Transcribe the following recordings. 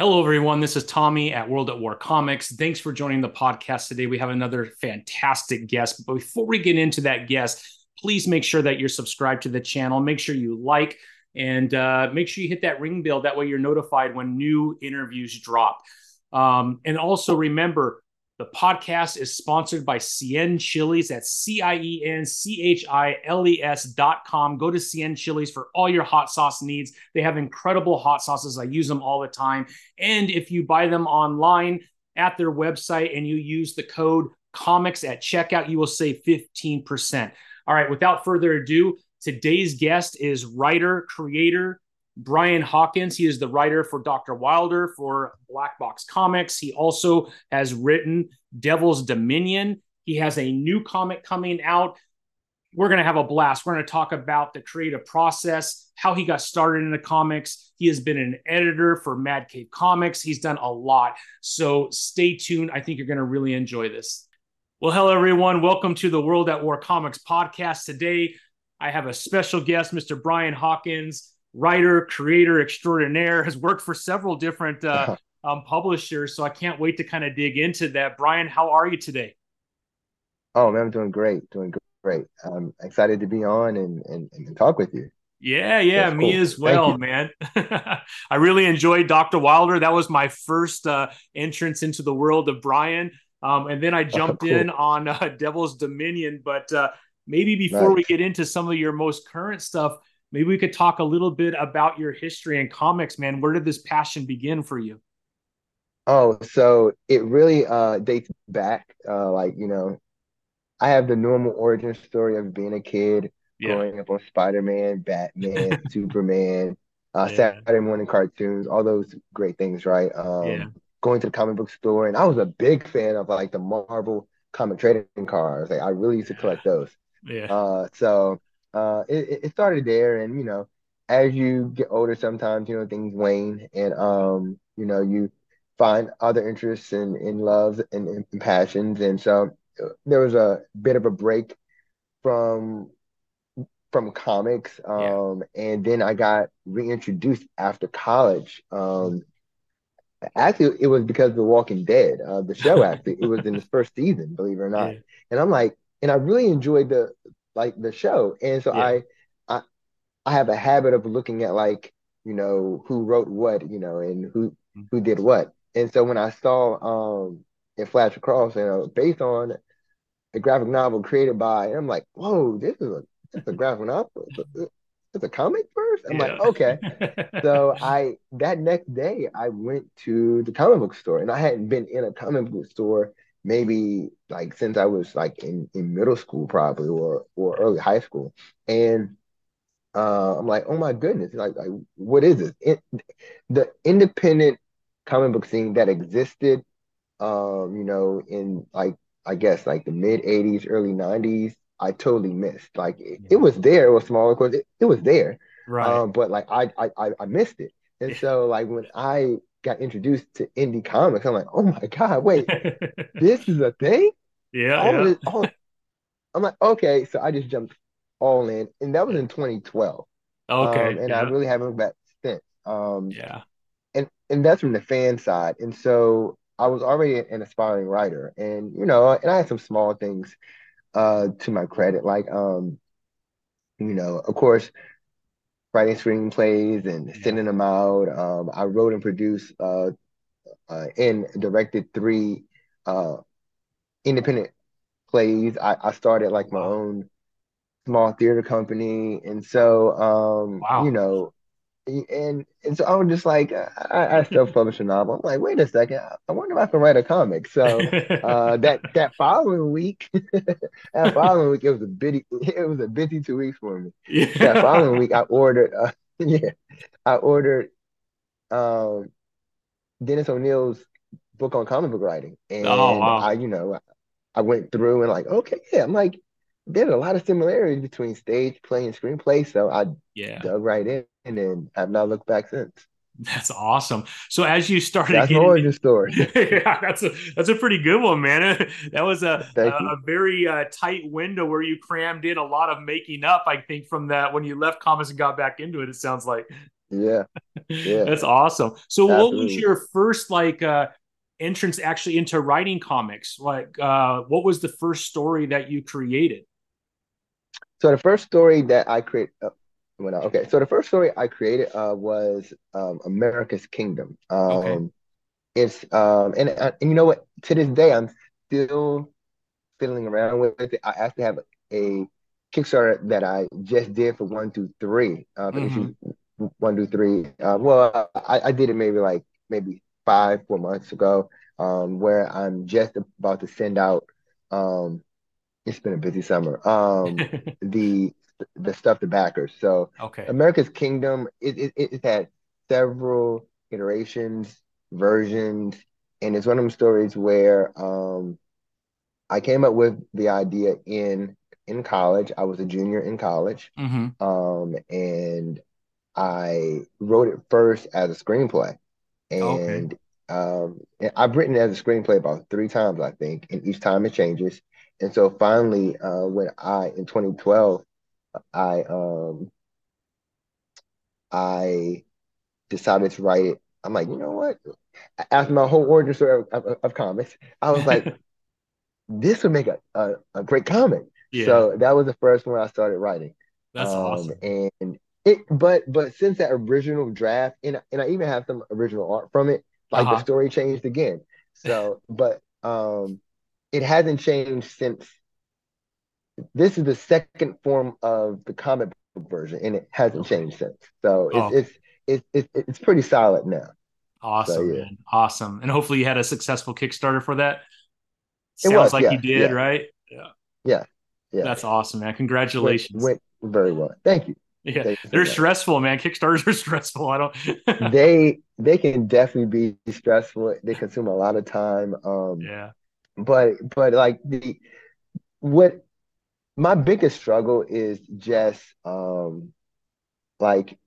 Hello, everyone. This is Tommy at World at War Comics. Thanks for joining the podcast today. We have another fantastic guest. But before we get into that guest, please make sure that you're subscribed to the channel. Make sure you like and uh, make sure you hit that ring bell. That way, you're notified when new interviews drop. Um, and also remember, the podcast is sponsored by Cien Chilies. That's C I E N C H I L E S dot com. Go to Cien Chilies for all your hot sauce needs. They have incredible hot sauces. I use them all the time. And if you buy them online at their website and you use the code comics at checkout, you will save 15%. All right, without further ado, today's guest is writer, creator, Brian Hawkins. He is the writer for Dr. Wilder for Black Box Comics. He also has written Devil's Dominion. He has a new comic coming out. We're going to have a blast. We're going to talk about the creative process, how he got started in the comics. He has been an editor for Mad Cave Comics. He's done a lot. So stay tuned. I think you're going to really enjoy this. Well, hello, everyone. Welcome to the World at War Comics podcast. Today, I have a special guest, Mr. Brian Hawkins writer, creator extraordinaire, has worked for several different uh, um, publishers. So I can't wait to kind of dig into that. Brian, how are you today? Oh man, I'm doing great, doing great. I'm excited to be on and and, and talk with you. Yeah, yeah, That's me cool. as well, man. I really enjoyed Dr. Wilder. That was my first uh, entrance into the world of Brian. Um, and then I jumped oh, cool. in on uh, Devil's Dominion. But uh, maybe before nice. we get into some of your most current stuff, maybe we could talk a little bit about your history and comics, man. Where did this passion begin for you? Oh, so it really uh dates back. Uh like, you know, I have the normal origin story of being a kid, yeah. growing up on Spider-Man, Batman, Superman, uh yeah. Saturday morning cartoons, all those great things, right? Um yeah. going to the comic book store and I was a big fan of like the Marvel comic trading cards. Like I really used to collect those. Yeah. Uh so uh, it, it started there, and you know, as you get older, sometimes you know things wane, and um, you know, you find other interests and in, in loves and, and passions, and so uh, there was a bit of a break from from comics, um, yeah. and then I got reintroduced after college. Um, actually, it was because of The Walking Dead, uh, the show. Actually, it was in its first season, believe it or not. Yeah. And I'm like, and I really enjoyed the like the show. And so yeah. I I I have a habit of looking at like, you know, who wrote what, you know, and who mm-hmm. who did what. And so when I saw um it flash across, you know, based on the graphic novel created by, I'm like, whoa, this is a this is a graphic novel. It's a comic first. I'm yeah. like, okay. so I that next day I went to the comic book store and I hadn't been in a comic book store maybe like since I was like in, in middle school probably or or early high school. And uh, I'm like, oh my goodness, like, like what is this? It, the independent comic book scene that existed, um, you know, in like I guess like the mid '80s, early '90s, I totally missed. Like it, it was there, it was small, of course, it, it was there, right? Um, but like I I I missed it, and so like when I got introduced to indie comics, I'm like, oh my god, wait, this is a thing. Yeah, all yeah. This, all, I'm like, okay, so I just jumped all in, and that was in 2012. Okay, um, and yeah. I really haven't looked back since. Um, yeah, and and that's from the fan side, and so I was already an aspiring writer, and you know, and I had some small things uh to my credit, like um, you know, of course, writing screenplays and sending them out. Um, I wrote and produced uh, uh, and directed three uh, independent plays. I, I started like my own small theater company, and so um, wow. you know, and and so I was just like, I, I self published a novel. I'm like, wait a second, I wonder if I can write a comic. So uh, that that following week, that following week, it was a busy it was a busy two weeks for me. Yeah. That following week, I ordered, uh, yeah, I ordered um, Dennis O'Neil's book on comic book writing, and oh, wow. I, you know, I went through and like, okay, yeah, I'm like, there's a lot of similarities between stage play and screenplay, so I yeah dug right in and then I've not looked back since. That's awesome. So as you started, that's getting, origin story. yeah, that's a that's a pretty good one, man. That was a a, a, very uh, tight window where you crammed in a lot of making up. I think from that when you left comics and got back into it. It sounds like. Yeah. Yeah. That's awesome. So what was your first like uh entrance actually into writing comics? Like uh what was the first story that you created? So the first story that I create when I, okay, so the first story I created uh was um America's Kingdom. Okay. Um it's um and uh, and you know what? To this day, I'm still fiddling around with it. I actually have a Kickstarter that I just did for one through three, uh, hmm issues one through three. Uh, well, I, I did it maybe like maybe five, four months ago, um, where I'm just about to send out. Um, it's been a busy summer. Um, the the stuff to backers. So Okay. America's Kingdom, it it, it had several iterations, versions, and it's one of them stories where um I came up with the idea in in college. I was a junior in college, hmm um, and I wrote it first as a screenplay. Okay. And um, and I've written it as a screenplay about three times, I think, and each time it changes. And so finally, uh, when I in 2012, I um I decided to write it. I'm like, you know what? After my whole origin story of, of, of comics, I was like, this would make a, a, a great comic. Yeah, So that was the first one I started writing. that's Um, awesome. and it, but but since that original draft, and and I even have some original art from it, like the Uh-huh. story changed again. So, but um, it hasn't changed since. This is the second form of the comic book version, and it hasn't changed since. So it's Okay. it's it's it's, it's pretty solid now. So Awesome, yeah, man. Awesome. And hopefully you had a successful Kickstarter for that. it Sounds was. like you did, yes, right? Yeah. Yeah. yes. That's awesome, man. Congratulations. went very well. Thank you. Yeah. Thank you They're stressful, man. Kickstarters are stressful. I don't They they can definitely be stressful. They consume a lot of time. Um, Yeah. but but like the what my biggest struggle is just um like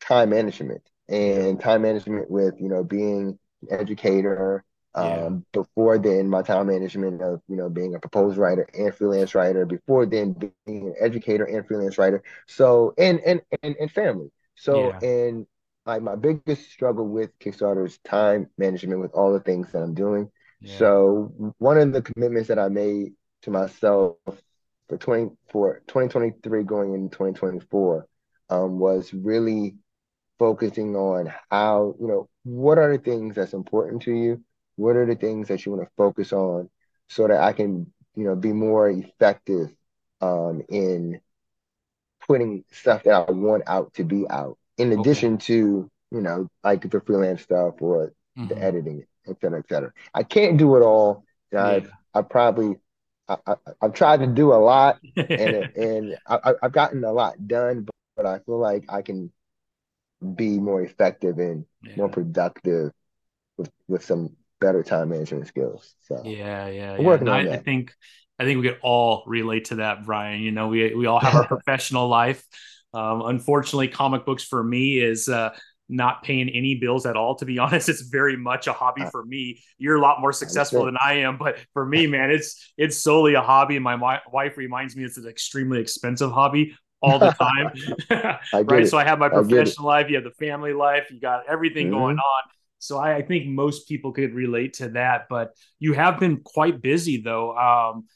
time management and time management with you know being an educator Yeah. um before then my time management of you know being a proposed writer and freelance writer before then being an educator and freelance writer so and and and, and family so Yeah. and like my biggest struggle with Kickstarter is time management with all the things that I'm doing Yeah. so one of the commitments that I made to myself for 20 for 2023 going into 2024 um, was really focusing on how, you know, what are the things that's important to you? What are the things that you want to focus on so that I can, you know, be more effective um, in putting stuff that I want out to be out, in Okay. addition to, you know, like the freelance stuff or the hmm editing, et cetera, et cetera. I can't do it all. Yeah. I probably I, I, I've tried to do a lot and and I, I've gotten a lot done, but, but I feel like I can be more effective and more productive with with some better time management skills. So Yeah, yeah, yeah. working And on I, I think I think we could all relate to that, Brian. You know, we we all have our professional life. Um, unfortunately, comic books for me is uh, not paying any bills at all. To be honest, it's very much a hobby for me. You're a lot more successful than I am, but for me, man, it's it's solely a hobby. And my wi- wife reminds me it's an extremely expensive hobby all the time, right? So. I have my it. professional life, you have the family life, you got everything going hmm on. So I, I think most people could relate to that. But you have been quite busy though, um,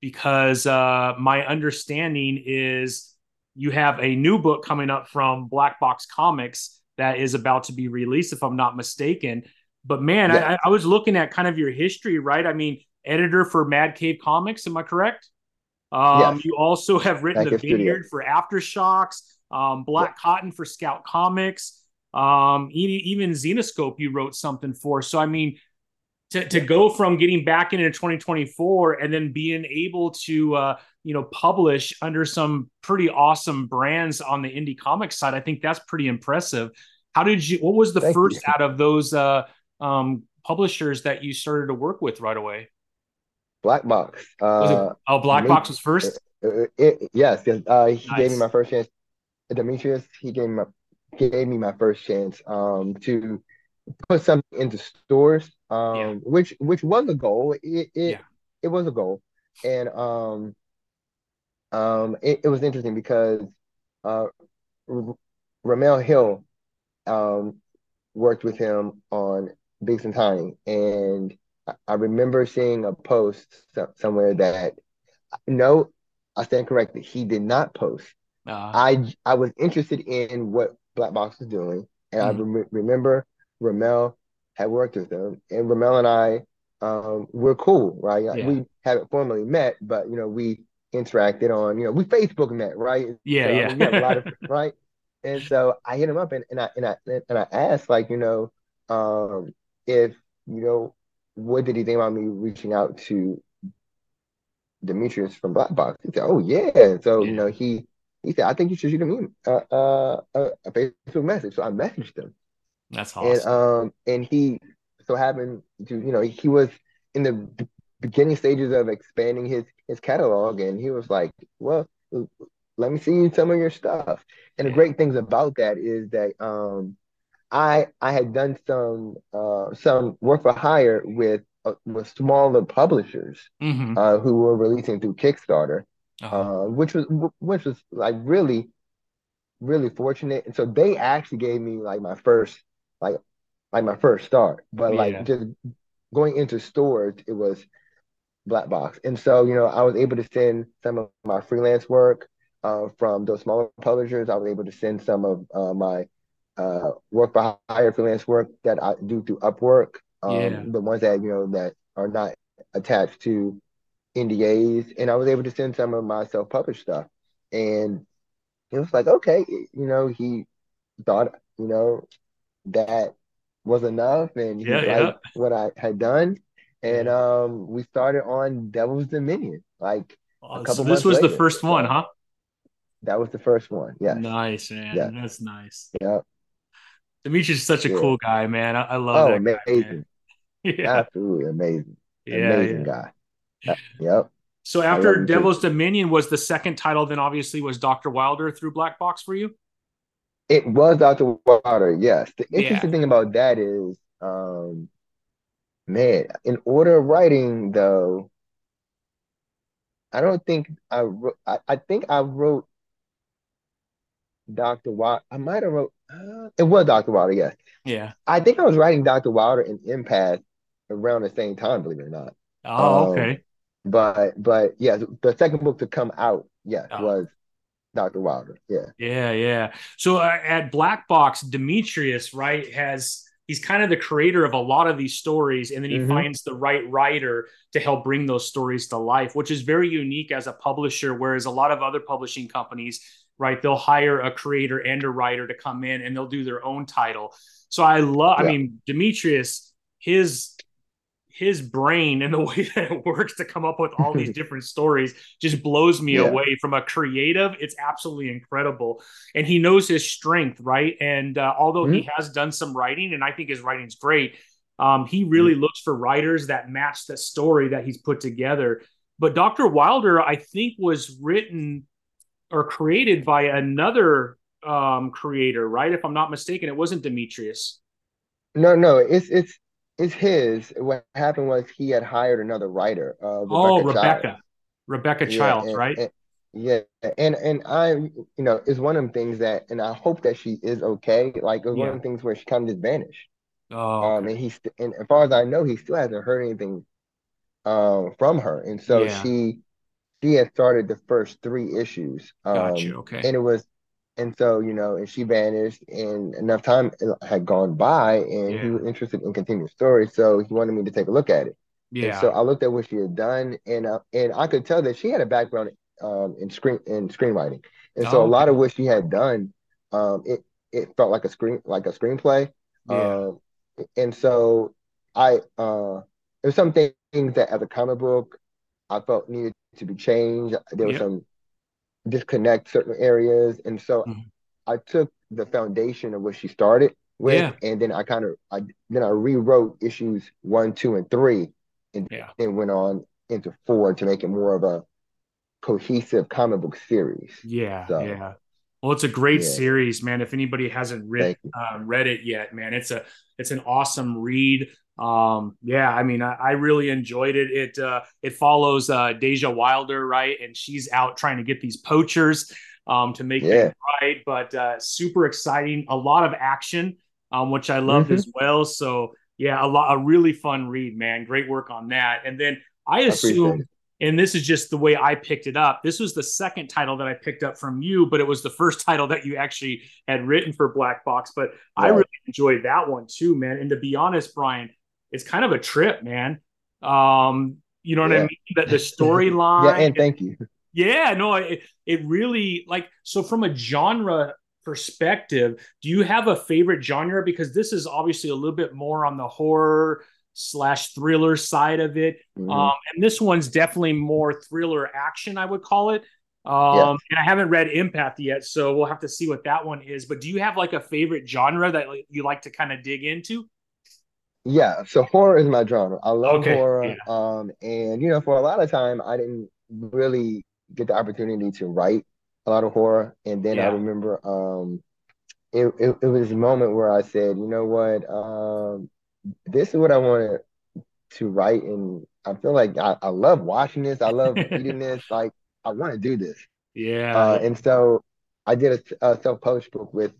because uh, my understanding is you have a new book coming up from Black Box Comics that is about to be released, if I'm not mistaken. But man, Yes. I, I was looking at kind of your history, right? I mean, editor for Mad Cave Comics, am I correct? Um, Yes. you also have written Back the in studio. Vineyard for Aftershocks, um. Black Cotton for Scout Comics, um, even Zenescope you wrote something for. So I mean, to, to Yes. go from getting back into 2024 and then being able to uh, you know publish under some pretty awesome brands on the indie comics side, I think that's pretty impressive. How did you? What was the Thank you. first out of those uh, um, publishers that you started to work with right away? Black Box. Was it? Uh, Oh, Black me. Box was first. it, it, yes. 'cause, Uh, he gave me my first chance. Demetrius. He gave me my gave me my first chance. Um, to put something into stores, Yeah. um, which which was a goal. It it Yeah. it was a goal, and um um it, it was interesting because uh Ramel Hill um, worked with him on Big and Tiny, and I remember seeing a post somewhere that no, I stand corrected. He did not post. Uh, I I was interested in what Black Box was doing, and mm-hmm. I re- remember Ramel had worked with them, and Ramel and I um, we're cool, right? Yeah. We haven't formally met, but you know we interacted on you know we Facebook met, right? Yeah, so, yeah. we have a lot of right. And so I hit him up and, and I and I and I asked like you know um, if you know what did he think about me reaching out to Demetrius from Black Box? He said, "Oh yeah." So yeah. you know he he said, "I think you should shoot him uh, uh, a Facebook message." So I messaged him. That's awesome. And um and he so happened to you know he was in the beginning stages of expanding his his catalog, and he was like, "Well, let me see some of your stuff." And the great things about that is that um I I had done some uh, some work for hire with uh, with smaller publishers mm-hmm. uh, who were releasing through Kickstarter, uh-huh. uh, which was which was like really really fortunate. And so they actually gave me like my first like like my first start, but like yeah. just going into stores, it was black box. And so you know I was able to send some of my freelance work uh, from those smaller publishers. I was able to send some of uh, my uh, work for hire freelance work that I do through Upwork. Um, yeah. The ones that you know that are not attached to NDAs, and I was able to send some of my self published stuff, and it was like okay, you know, he thought you know that was enough, and he yeah, liked yeah. what I had done, and um, we started on Devil's Dominion like a couple. So this was later. the first one, huh? That was the first one. Yeah. Nice, man. Yeah. That's nice. Yeah. Demetrius is such a yeah. cool guy, man. I, I love oh, that. Amazing. Guy, yeah. Absolutely amazing. Yeah, amazing yeah. guy. Yep. So after Devil's. Dominion was the second title, then obviously was Dr. Wilder through Black Box for you? It was Dr. Wilder, yes. The interesting yeah. thing about that is, um, man, in order of writing though, I don't think I wrote, I, I think I wrote Dr. Wilder. I might have wrote uh, it was Dr. Wilder, yes. Yeah. I think I was writing Dr. Wilder and Empath around the same time, believe it or not. Oh, um, okay. But but yeah, the second book to come out, yes, oh. was Dr. Wilder. Yeah. Yeah, yeah. So uh, at Black Box, Demetrius, right, has he's kind of the creator of a lot of these stories and then he mm-hmm. finds the right writer to help bring those stories to life, which is very unique as a publisher whereas a lot of other publishing companies right? They'll hire a creator and a writer to come in and they'll do their own title. So I love, yeah. I mean, Demetrius, his his brain and the way that it works to come up with all these different stories just blows me yeah. away from a creative it's absolutely incredible and he knows his strength right and uh, although mm-hmm. he has done some writing and i think his writing's great um, he really mm-hmm. looks for writers that match the story that he's put together but dr wilder i think was written or created by another um, creator, right? If I'm not mistaken, it wasn't Demetrius. No, no, it's it's it's his. What happened was he had hired another writer. Uh, Rebecca oh, Rebecca, Childs. Rebecca Childs, and, right? And, yeah, and and I, you know, is one of them things that, and I hope that she is okay. Like it's yeah. one of the things where she kind of just vanished. Oh, um, and he's, and as far as I know, he still hasn't heard anything, um, from her, and so yeah. she she had started the first three issues. Um, gotcha. Okay. And it was, and so you know, and she vanished, and enough time had gone by, and yeah. he was interested in continuing the story, so he wanted me to take a look at it. Yeah. And so I looked at what she had done, and uh, and I could tell that she had a background um, in screen in screenwriting, and so oh, a lot of what she had done, um, it it felt like a screen like a screenplay. Yeah. Um, and so I uh, there's some things that as a comic book I felt needed to be changed. There was yep. some disconnect certain areas, and so mm-hmm. I took the foundation of what she started with, yeah. and then I kind of I then I rewrote issues one, two, and three, and yeah. then went on into four to make it more of a cohesive comic book series. Yeah, so, yeah. Well, it's a great yeah. series, man. If anybody hasn't read uh, read it yet, man, it's a it's an awesome read um yeah i mean i, I really enjoyed it it uh it follows uh deja wilder right and she's out trying to get these poachers um, to make yeah. it right. But uh, super exciting, a lot of action, um, which I love mm-hmm. as well. So yeah, a lot, a really fun read, man. Great work on that. And then I assume, and this is just the way I picked it up. This was the second title that I picked up from you, but it was the first title that you actually had written for Black Box. But right. I really enjoyed that one too, man. And to be honest, Brian, it's kind of a trip, man. Um, you know what yeah. I mean? That the storyline. yeah, and thank you. Yeah, no, it, it really like so from a genre perspective, do you have a favorite genre? Because this is obviously a little bit more on the horror slash thriller side of it. Mm-hmm. Um, and this one's definitely more thriller action, I would call it. Um, yeah. and I haven't read Empath yet, so we'll have to see what that one is. But do you have like a favorite genre that you like to kind of dig into? Yeah, so horror is my genre. I love okay. horror. Yeah. Um, and you know, for a lot of time, I didn't really get the opportunity to write a lot of horror. And then yeah. I remember, um, it, it, it was a moment where I said, you know what, um, this is what I wanted to write, and I feel like I, I love watching this. I love reading this. Like I want to do this. Yeah. Uh, and so I did a, a self-published book with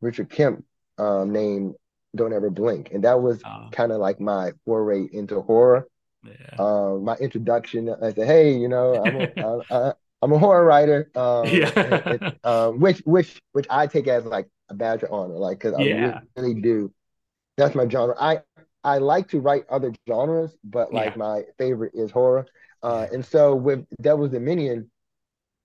Richard Kemp um, named don't Ever Blink. And that was oh. kind of like my foray into horror. Yeah. Um, my introduction, I said, hey, you know, I'm a, I, I'm a horror writer. Um, yeah. um, which, which, which I take as like a badge of honor, like, cause yeah. I really do. That's my genre. I, I like to write other genres, but like yeah. my favorite is horror. Uh, and so with Devil's Dominion,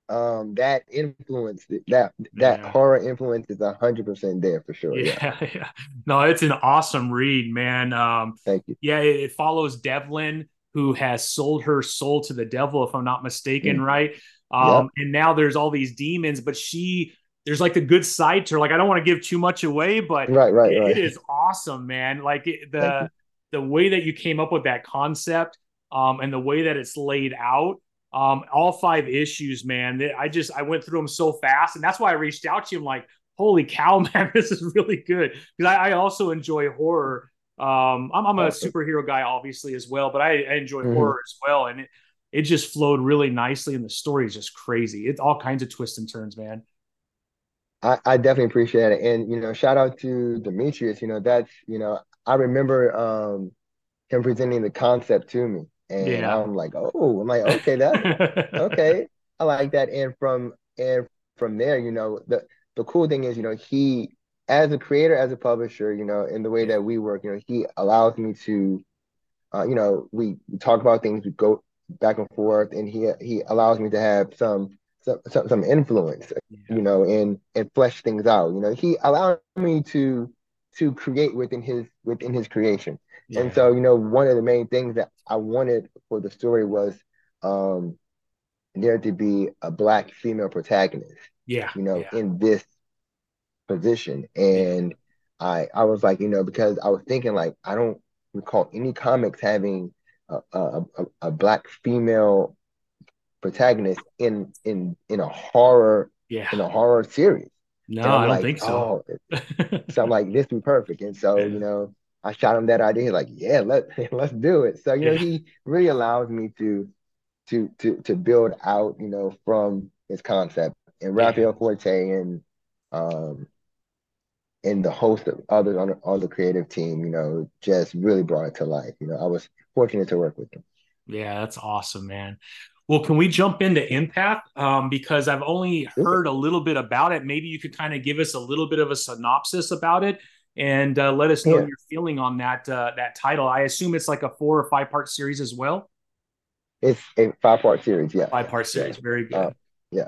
um that influence that that yeah. horror influence is a hundred percent there for sure yeah, yeah, yeah. No it's an awesome read man. Um thank you. yeah it, it, follows devlin who has sold her soul to the devil if i'm not mistaken mm. right? Um and now there's all these demons but she there's like the good side to her. Like i don't want to give too much away but right right, it, right. it is awesome man. Like it, the the way that you came up with that concept um and the way that it's laid out um, all five issues, man. I just I went through them so fast, and that's why I reached out to you. I'm like, holy cow, man, this is really good because I, I, also enjoy horror. Um, I'm, I'm, a superhero guy, obviously as well, but I, I enjoy mm-hmm. horror as well, and it, it just flowed really nicely, and the story is just crazy. It's all kinds of twists and turns, man. I, I definitely appreciate it, and you know, shout out to Demetrius. You know, that's you know, I remember um, him presenting the concept to me and yeah. I'm like, oh, I'm like, okay, that okay, I like that. And from and from there, you know, the the cool thing is, you know, he as a creator, as a publisher, you know, in the way that we work, you know, he allows me to, uh, you know, we, talk about things, we go back and forth, and he he allows me to have some some some, some influence, yeah. you know, and and flesh things out. You know, he allowed me to to create within his within his creation. Yeah. And so, you know, one of the main things that I wanted for the story was um there to be a black female protagonist. Yeah. You know, yeah. in this position. And I I was like, you know, because I was thinking like I don't recall any comics having a a, a, a black female protagonist in in in a horror yeah. in a horror series. No, I don't like, think so. Oh, so I'm like, this would be perfect. And so, you know, I shot him that idea. He's like, yeah, let let's do it. So you know, he really allows me to to to to build out, you know, from his concept. And Rafael Forte and um and the host of others on the, on the creative team, you know, just really brought it to life. You know, I was fortunate to work with them. Yeah, that's awesome, man. Well, can we jump into Empath? Um, because I've only heard a little bit about it. Maybe you could kind of give us a little bit of a synopsis about it and uh, let us know yeah. your feeling on that uh, that title. I assume it's like a four or five part series as well. It's a five part series, yeah. Five part series, yeah. very good. Uh, yeah.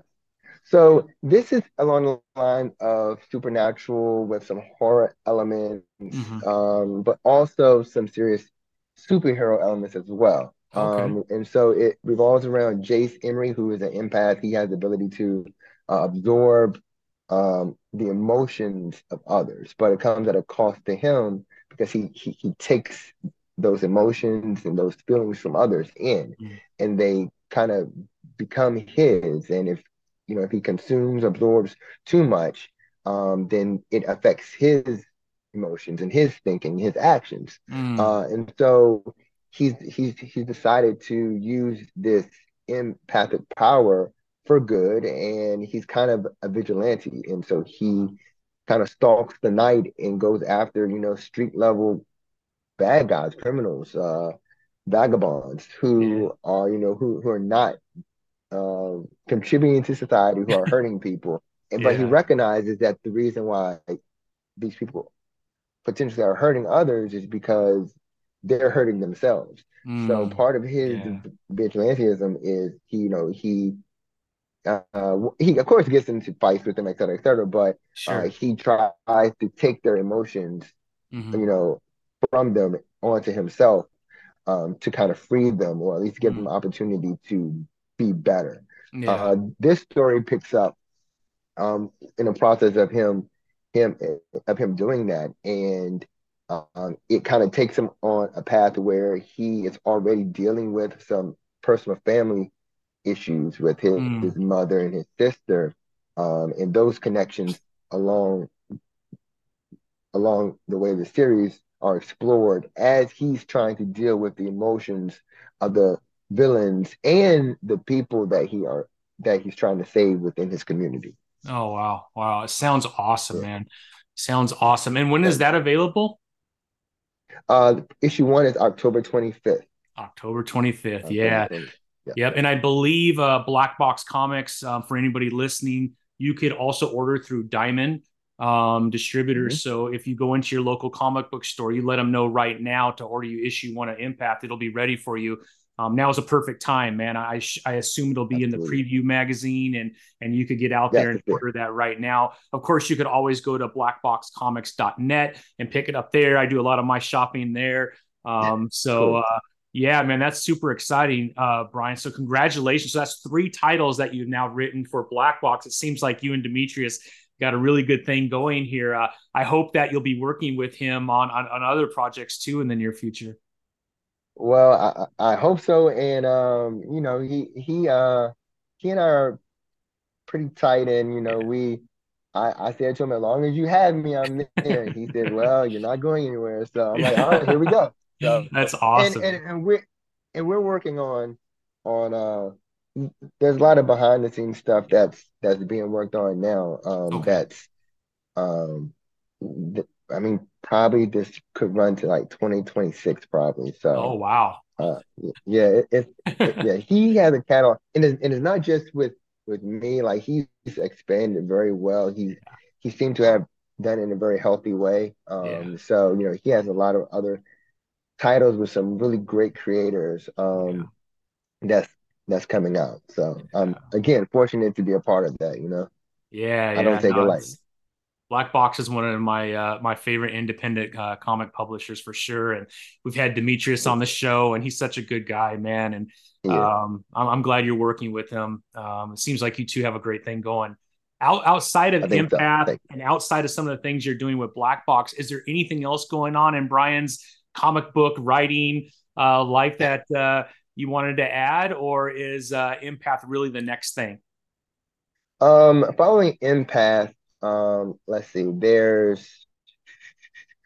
So this is along the line of supernatural with some horror elements, mm-hmm. um, but also some serious superhero elements as well. Okay. Um, and so it revolves around Jace Emery, who is an empath. He has the ability to uh, absorb um, the emotions of others, but it comes at a cost to him because he he, he takes those emotions and those feelings from others in, mm. and they kind of become his. And if you know if he consumes, absorbs too much, um, then it affects his emotions and his thinking, his actions. Mm. Uh, and so he's he's he's decided to use this empathic power for good, and he's kind of a vigilante, and so he kind of stalks the night and goes after you know street level bad guys, criminals, uh, vagabonds who yeah. are you know who who are not uh, contributing to society, who are hurting people, and yeah. but he recognizes that the reason why these people potentially are hurting others is because they're hurting themselves. Mm, so part of his yeah. vigilantism is he, you know, he uh, he of course gets into fights with them, et cetera, et cetera, but uh, sure. uh, he tries to take their emotions, mm-hmm. you know, from them onto himself um, to kind of free them or at least give mm-hmm. them opportunity to be better. Yeah. Uh, this story picks up um, in the process of him him of him doing that, and um, it kind of takes him on a path where he is already dealing with some personal family issues with his, mm. his mother and his sister, um, and those connections along along the way the series are explored as he's trying to deal with the emotions of the villains and the people that he are that he's trying to save within his community. Oh wow, wow! It sounds awesome, yeah. man. Sounds awesome. And when is that available? Uh, issue one is October twenty fifth. October twenty fifth. Yeah. yeah. Yep. And I believe uh, Black Box Comics uh, for anybody listening, you could also order through Diamond um, distributors. Mm-hmm. So if you go into your local comic book store, you let them know right now to order you issue one of Empath. It'll be ready for you um, now is a perfect time, man. I sh- I assume it'll be Absolutely. in the preview magazine, and and you could get out there and order that right now. Of course, you could always go to blackboxcomics.net and pick it up there. I do a lot of my shopping there. Um, so. Uh, yeah, man, that's super exciting, uh, Brian. So congratulations. So that's three titles that you've now written for Black Box. It seems like you and Demetrius got a really good thing going here. Uh, I hope that you'll be working with him on, on, on other projects too in the near future. Well, I, I hope so. And um, you know, he he uh he and I are pretty tight and you know, we I, I said to him, as long as you have me, I'm there. he said, Well, you're not going anywhere. So I'm like, all right, here we go. So, That's awesome. And, and, and we're and we're working on on uh there's a lot of behind the scenes stuff that's that's being worked on now. Um okay. that's um th- I mean, probably this could run to like 2026, probably. So, oh wow, uh, yeah, it, it, it, yeah, he has a catalog, and it's, and it's not just with with me. Like he's expanded very well. He he seemed to have done it in a very healthy way. Um, yeah. so you know, he has a lot of other titles with some really great creators. Um, yeah. that's that's coming out. So I'm again fortunate to be a part of that. You know. Yeah, I don't take no, it lightly. Black Box is one of my uh, my favorite independent uh, comic publishers for sure, and we've had Demetrius on the show, and he's such a good guy, man. And yeah. um, I'm, I'm, glad you're working with him. Um, it seems like you two have a great thing going. Out, outside of Empath so. and outside of some of the things you're doing with Black Box, is there anything else going on in Brian's comic book writing uh, life that uh, you wanted to add, or is uh, Empath really the next thing? Um, following Empath, um, let's see, there's,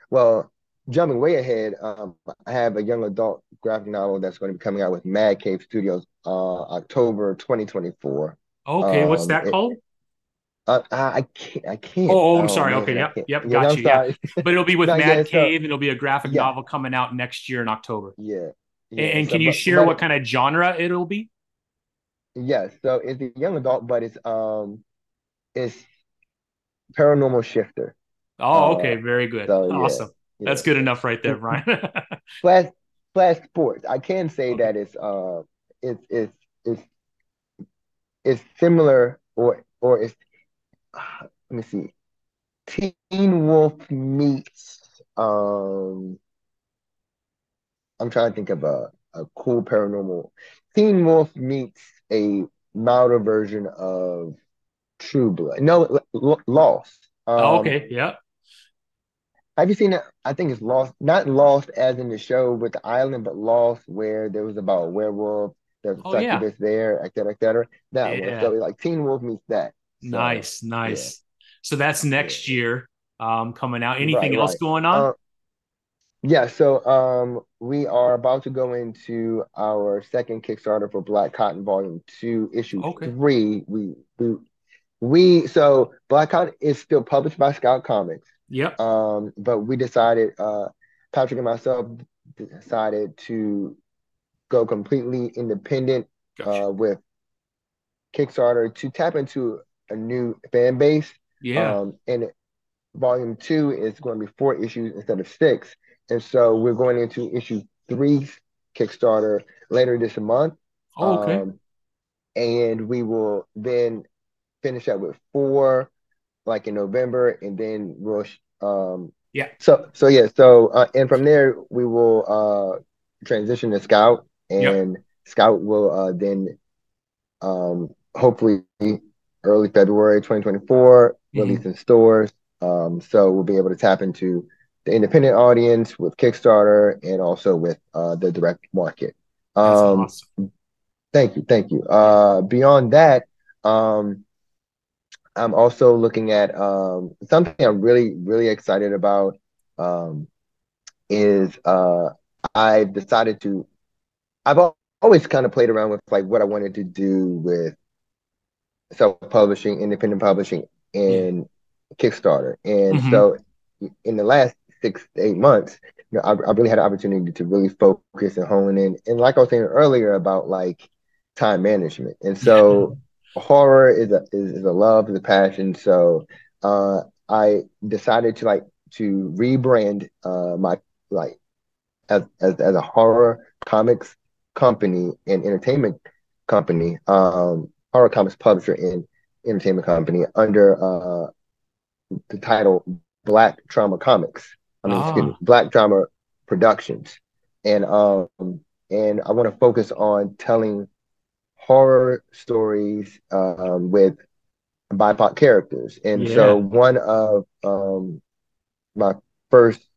well, jumping way ahead, um, I have a young adult graphic novel that's going to be coming out with Mad Cave Studios uh, October 2024. Okay, um, what's that called? Uh, I can't. I can't. Oh, oh I'm oh, sorry. Man, okay, yep, yep, got yeah, you. Yeah, but it'll be with no, Mad yeah, Cave, and it'll be a graphic yeah. novel coming out next year in October. Yeah. yeah and, so, can you but, share but, what kind of genre it'll be? Yes. So it's a young adult, but it's um, it's paranormal shifter. Oh, uh, okay, very good. So, awesome. That's good enough right there, Brian. Flash Flash Sports. I can say okay. that it's uh it's it's it's it's similar or or it's uh, let me see. Teen Wolf meets um I'm trying to think of a, a cool paranormal. Teen Wolf meets a milder version of True Blood. No, Lost. Um, oh, okay. Yeah. Have you seen it? I think it's Lost, not Lost as in the show with the island, but Lost where there was about a werewolf, there's oh, succubus yeah. there, et cetera, et cetera. That yeah. one. So like Teen Wolf meets that. So, nice, nice. Yeah. So that's next year um, coming out. Anything right, else right. going on? Uh, Yeah, so um, we are about to go into our second Kickstarter for Black Cotton Volume Two, Issue Okay. Three. We we we so Black Cotton is still published by Scout Comics, Yep. um, but we decided, uh, Patrick and myself decided to go completely independent Gotcha. uh, with Kickstarter to tap into a new fan base. Yeah. Um, and volume two is going to be four issues instead of six. And so we're going into issue three Kickstarter later this month. Oh, okay. Um, and we will then finish up with four like in November and then we'll um Yeah. so so yeah so uh, and from there we will uh transition to Scout Yep. and Scout will uh then um hopefully early February 2024 Mhm. release in stores um so we'll be able to tap into the independent audience with Kickstarter and also with uh the direct market um awesome. Thank you, thank you. Uh, beyond that, um, I'm also looking at um, something I'm really, really excited about. Um, is uh, I've decided to. I've always kind of played around with like what I wanted to do with self-publishing, independent publishing, and Kickstarter. And Mhm. so, in the last six to eight months, you know, I, I really had an opportunity to really focus and hone in. And like I was saying earlier about like time management. And so, horror is a is, is a love, is a passion. So, uh, I decided to like to rebrand uh my like as as, as a horror comics company and entertainment company, um, horror comics publisher and entertainment company under uh the title Black Trauma Comics. I mean, excuse me, Ah. Black Drama Productions, and um, and I want to focus on telling horror stories um with BIPOC characters. And Yeah. so one of um my first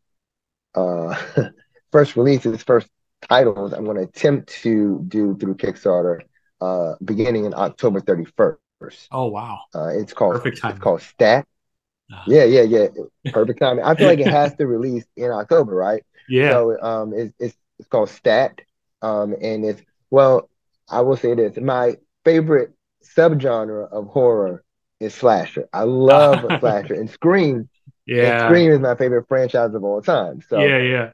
uh first releases, first titles I'm going to attempt to do through Kickstarter uh beginning in October 31st. Oh, wow. Uh it's called Perfect timing. it's called Stat. Ah. Yeah, yeah, yeah. Perfect timing. I feel like it has to release in October, right? Yeah. So um it's it's it's called Stat. Um and it's well, I will say this. My favorite subgenre of horror is slasher. I love slasher and Scream. And Yeah. Scream is my favorite franchise of all time. So Yeah. Yeah.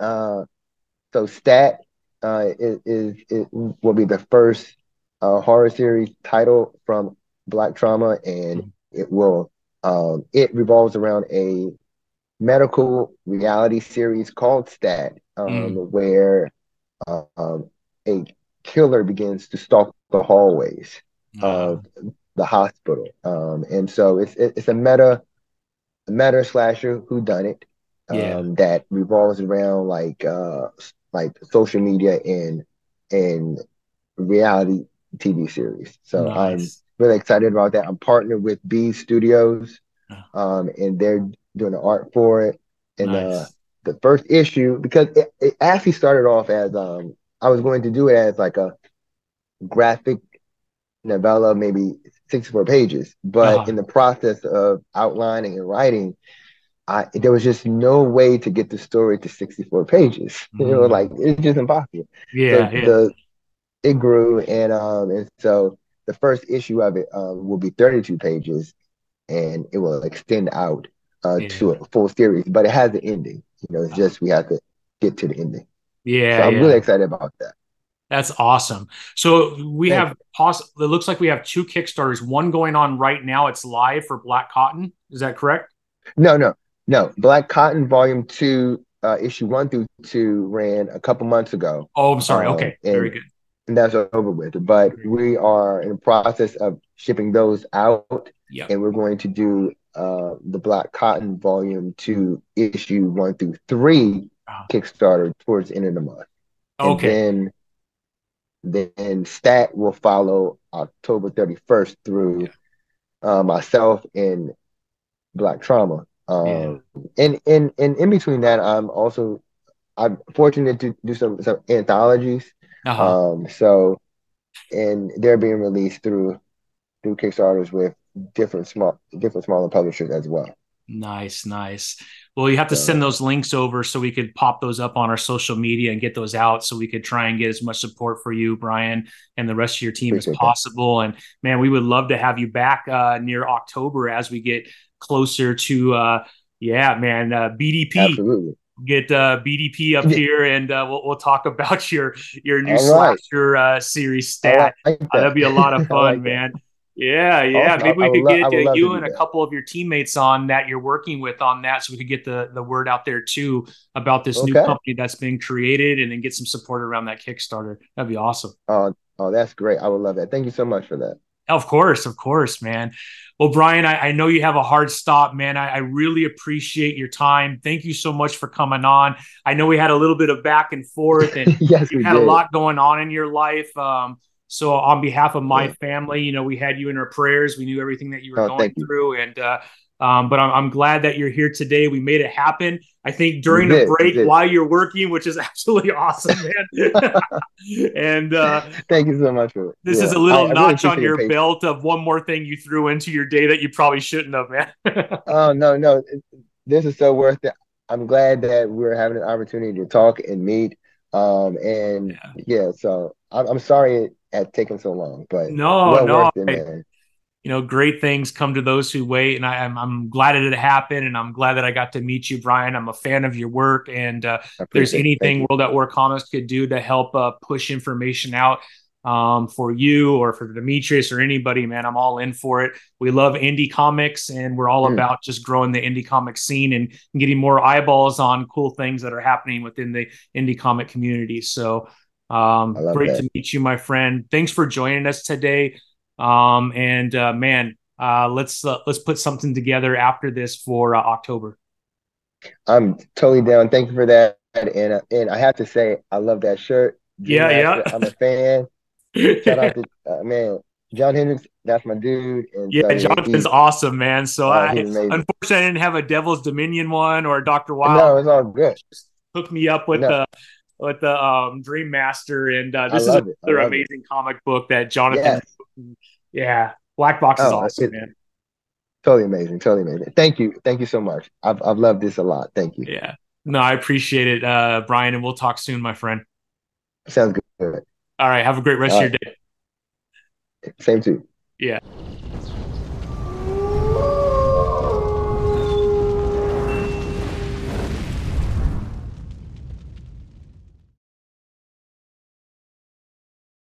uh so Stat uh is, is it will be the first uh horror series title from Black Trauma and it will um it revolves around a medical reality series called Stat um Mm. where uh, um a killer begins to stalk the hallways of the hospital um and so it's it- it's a meta meta slasher who done it Yeah. um that revolves around like uh like social media and and reality TV series. So I'm really excited about that. I'm partnered with B Studios, um, and they're doing the art for it. And uh, the first issue, because it, it actually started off as um, I was going to do it as like a graphic novella, maybe 64 pages. But Uh-huh. in the process of outlining and writing, I there was just no way to get the story to 64 pages. You know, Mm. like it's just impossible. Yeah. So Yeah. the it grew and um and so the first issue of it um will be 32 pages and it will extend out uh Yeah. to a full series, but it has an ending. You know, it's just we have to get to the ending. So Yeah. I'm Yeah. really excited about that. That's awesome. So we Thank have poss it looks like we have two Kickstarters, one going on right now. It's live for Black Cotton. Is that correct? No, no, no. Black Cotton Volume Two, uh, issue one through two ran a couple months ago, Oh, I'm sorry. Um, Okay. Very good. And that's over with. But we are in the process of shipping those out, Yep. and we're going to do uh, the Black Cotton Volume Two, issue one through three Wow. Kickstarter towards the end of the month. And Okay. then then Stat will follow October 31st through uh, myself and Black Trauma. Um, Yeah. and, and and in between that, I'm also I'm fortunate to do some some anthologies. Uh-huh. Um, so and they're being released through through Kickstarters with different small different smaller publishers as well. Nice, nice. Well, you have to send those links over so we could pop those up on our social media and get those out so we could try and get as much support for you, Brian, and the rest of your team as possible. That. And man, we would love to have you back uh, near October as we get closer to, uh, yeah, man, uh, BDP. Absolutely. Get uh, BDP up here, and uh, we'll, we'll talk about your your new right. slasher uh, series stat. Like that. that'd be a lot of fun, like man. That. Yeah, yeah. Maybe we could lo- get uh, you and a couple of your teammates on that you're working with on that, so we could get the the word out there too about this okay. new company that's being created, and then get some support around that Kickstarter. That'd be awesome. Oh, oh, that's great. I would love that. Thank you so much for that. Of course, of course, man. Well, Brian, I, I know you have a hard stop, man. I, I, really appreciate your time. Thank you so much for coming on. I know we had a little bit of back and forth, and yes, you had did. a lot going on in your life. Um, so on behalf of my yeah. family, you know, we had you in our prayers. We knew everything that you were oh, going through, you. and uh, um, but I'm, I'm, glad that you're here today. We made it happen. I think during the break while you're working, which is absolutely awesome, man. and uh, thank you so much for this. Yeah. Is a little I, notch I really on your, belt of one more thing you threw into your day that you probably shouldn't have, man. oh no, no, this is so worth it. I'm glad that we're having an opportunity to talk and meet. Um, and yeah, yeah so I'm, I'm sorry it had taken so long, but no, well no, it, you know, great things come to those who wait, and I, am I'm, I'm glad that it happened, and I'm glad that I got to meet you, Brian. I'm a fan of your work, and uh, if there's anything World at War Comics could do to help uh, push information out um, for you or for Demetrius or anybody, man, I'm all in for it. We love indie comics, and we're all mm. about just growing the indie comic scene and getting more eyeballs on cool things that are happening within the indie comic community. So um, great that. to meet you, my friend. Thanks for joining us today. Um, and uh, man, uh, let's uh, let's put something together after this for uh, October. I'm totally down. Thank you for that. And uh, and I have to say, I love that shirt. yeah, yeah. I'm a fan. Shout out to uh, man, John Hendricks. That's my dude. And yeah, so, Jonathan's awesome, man. So I unfortunately I didn't have a Devil's Dominion one or Doctor Wilder. No, it's all good. Hook me up with no. the with the um, Dream Master, and uh, this is another amazing it. comic book that Jonathan. Yes. Yeah, Black Box is oh, awesome, it, man. Totally amazing, totally amazing. Thank you, thank you so much. I've I've loved this a lot. Thank you. Yeah, no, I appreciate it, uh, Brian, and we'll talk soon, my friend. Sounds good. All right, have a great rest All of your day. Same to you. Yeah.